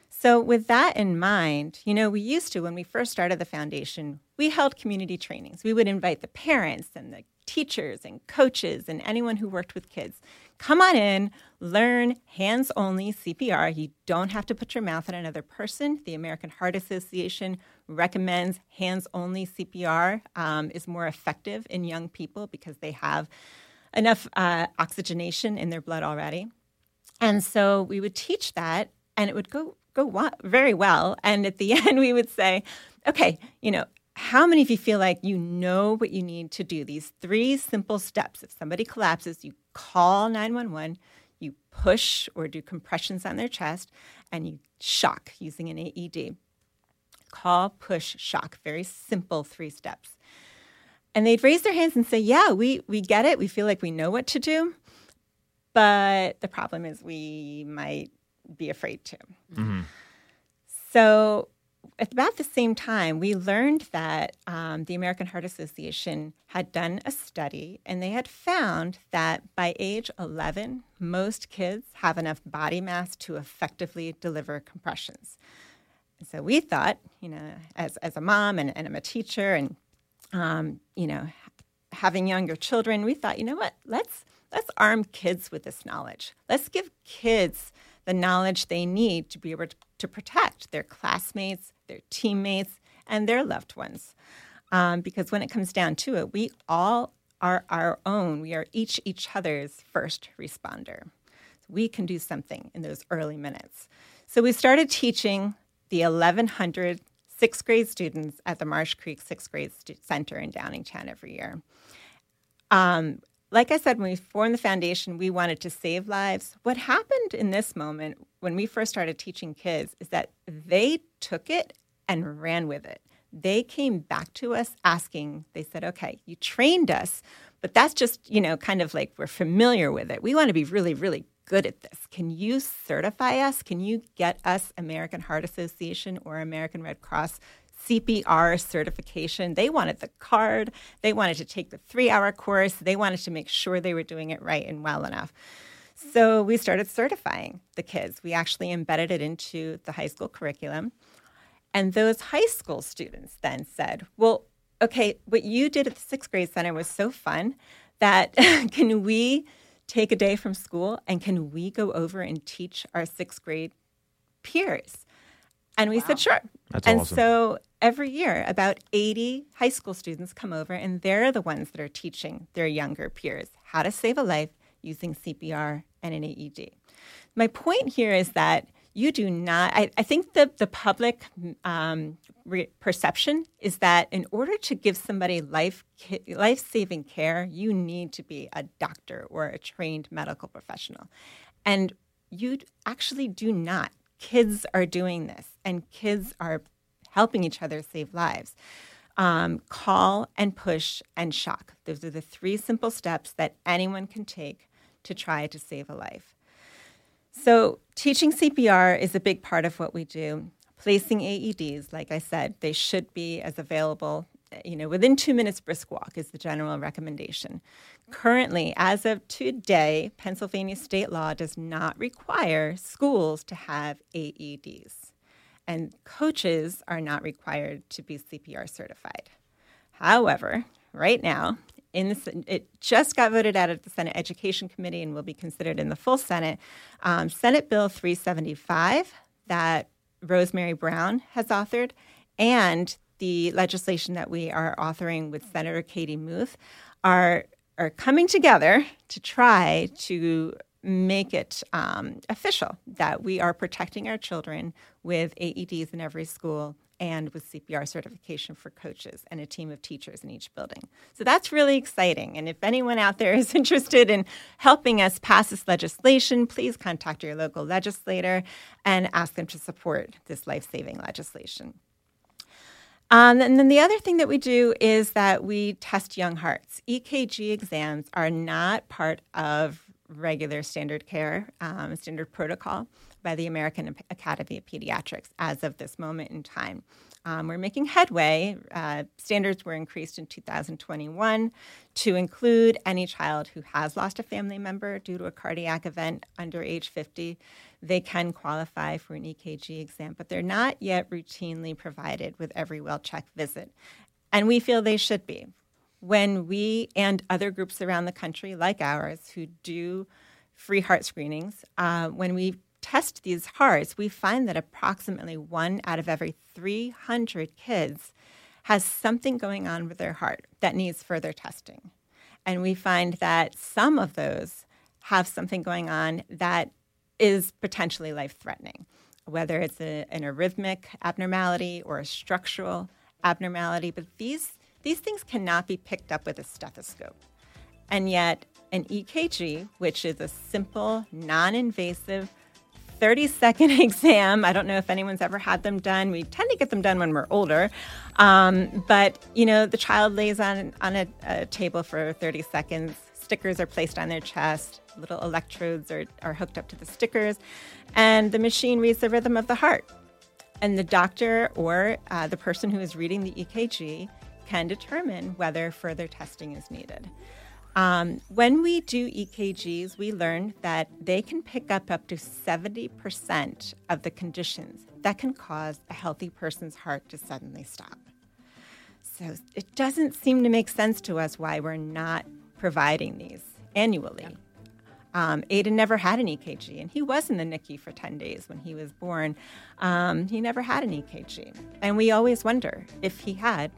So, with that in mind, you know, we used to, when we first started the foundation, we held community trainings. We would invite the parents and the teachers and coaches and anyone who worked with kids. Come on in, learn hands only CPR. You don't have to put your mouth on another person. The American Heart Association recommends hands only CPR um, is more effective in young people because they have enough uh, oxygenation in their blood already. And so we would teach that, and it would go go wa- very well. And at the end, we would say, okay, you know, how many of you feel like you know what you need to do? These three simple steps. If somebody collapses, you call 911, you push or do compressions on their chest, and you shock using an AED. Call, push, shock. Very simple three steps. And they'd raise their hands and say, Yeah, we, we get it. We feel like we know what to do. But the problem is we might be afraid to. Mm-hmm. So, at about the same time, we learned that um, the American Heart Association had done a study and they had found that by age 11, most kids have enough body mass to effectively deliver compressions. So we thought, you know, as, as a mom and, and I'm a teacher and, um, you know, having younger children, we thought, you know what, let's, let's arm kids with this knowledge. Let's give kids the knowledge they need to be able to, to protect their classmates, their teammates, and their loved ones. Um, because when it comes down to it, we all are our own. We are each each other's first responder. We can do something in those early minutes. So we started teaching the 1,100 sixth grade students at the Marsh Creek Sixth Grade Stu- Center in Downingtown every year. Um, like I said, when we formed the foundation, we wanted to save lives. What happened in this moment when we first started teaching kids is that they took it and ran with it. They came back to us asking, they said, okay, you trained us, but that's just, you know, kind of like we're familiar with it. We want to be really, really good at this. Can you certify us? Can you get us American Heart Association or American Red Cross CPR certification. They wanted the card. They wanted to take the three hour course. They wanted to make sure they were doing it right and well enough. So we started certifying the kids. We actually embedded it into the high school curriculum. And those high school students then said, well, okay, what you did at the sixth grade center was so fun that can we take a day from school and can we go over and teach our sixth grade peers? And we said, sure. That's and awesome. so every year, about 80 high school students come over, and they're the ones that are teaching their younger peers how to save a life using CPR and an AED. My point here is that you do not, I, I think the, the public um, re- perception is that in order to give somebody life life saving care, you need to be a doctor or a trained medical professional. And you actually do not. Kids are doing this, and kids are helping each other save lives. Um, call and push and shock. Those are the three simple steps that anyone can take to try to save a life. So, teaching CPR is a big part of what we do. Placing AEDs, like I said, they should be as available, you know, within two minutes brisk walk is the general recommendation. Currently, as of today, Pennsylvania state law does not require schools to have AEDs, and coaches are not required to be CPR certified. However, right now, in the, it just got voted out of the Senate Education Committee and will be considered in the full Senate. Um, Senate Bill 375 that Rosemary Brown has authored, and the legislation that we are authoring with Senator Katie Muth are are coming together to try to make it um, official that we are protecting our children with AEDs in every school and with CPR certification for coaches and a team of teachers in each building. So that's really exciting. And if anyone out there is interested in helping us pass this legislation, please contact your local legislator and ask them to support this life saving legislation. Um, and then the other thing that we do is that we test young hearts. EKG exams are not part of regular standard care, um, standard protocol by the American Academy of Pediatrics as of this moment in time. Um, we're making headway. Uh, standards were increased in 2021 to include any child who has lost a family member due to a cardiac event under age 50. They can qualify for an EKG exam, but they're not yet routinely provided with every well check visit. And we feel they should be. When we and other groups around the country, like ours, who do free heart screenings, uh, when we test these hearts, we find that approximately one out of every 300 kids has something going on with their heart that needs further testing. And we find that some of those have something going on that is potentially life threatening. whether it's a, an arrhythmic abnormality or a structural abnormality. But these, these things cannot be picked up with a stethoscope. And yet, an EKG, which is a simple, non invasive, 30 second exam. I don't know if anyone's ever had them done. We tend to get them done when we're older. Um, but, you know, the child lays on, on a, a, table for 30 seconds. Stickers are placed on their chest. Little electrodes are, are hooked up to the stickers. And the machine reads the rhythm of the heart. And the doctor or uh, the person who is reading the EKG can determine whether further testing is needed. Um, when we do EKGs, we learn that they can pick up up to 70% of the conditions that can cause a healthy person's heart to suddenly stop. So it doesn't seem to make sense to us why we're not providing these annually. Yeah. Um, Aidan never had an EKG, and he was in the NICU for 10 days when he was born. Um, he never had an EKG. And we always wonder if he had,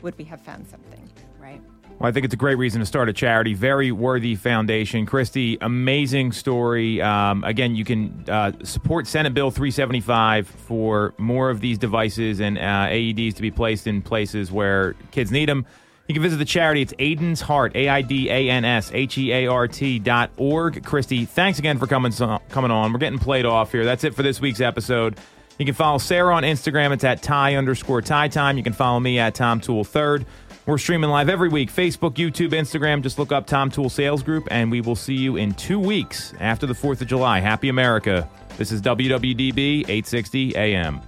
would we have found something? Right. Well, I think it's a great reason to start a charity. Very worthy foundation. Christy, amazing story. Um, again, you can uh, support Senate Bill 375 for more of these devices and uh, AEDs to be placed in places where kids need them. You can visit the charity. It's Aidan's Heart, A I D A N S H E A R T dot org. Christy, thanks again for coming, coming on. We're getting played off here. That's it for this week's episode. You can follow Sarah on Instagram. It's at tie underscore tie Time. You can follow me at Tom Toole Third. We're streaming live every week Facebook, YouTube, Instagram. Just look up Tom Toole Sales Group, and we will see you in two weeks after the 4th of July. Happy America. This is WWDB 860 AM.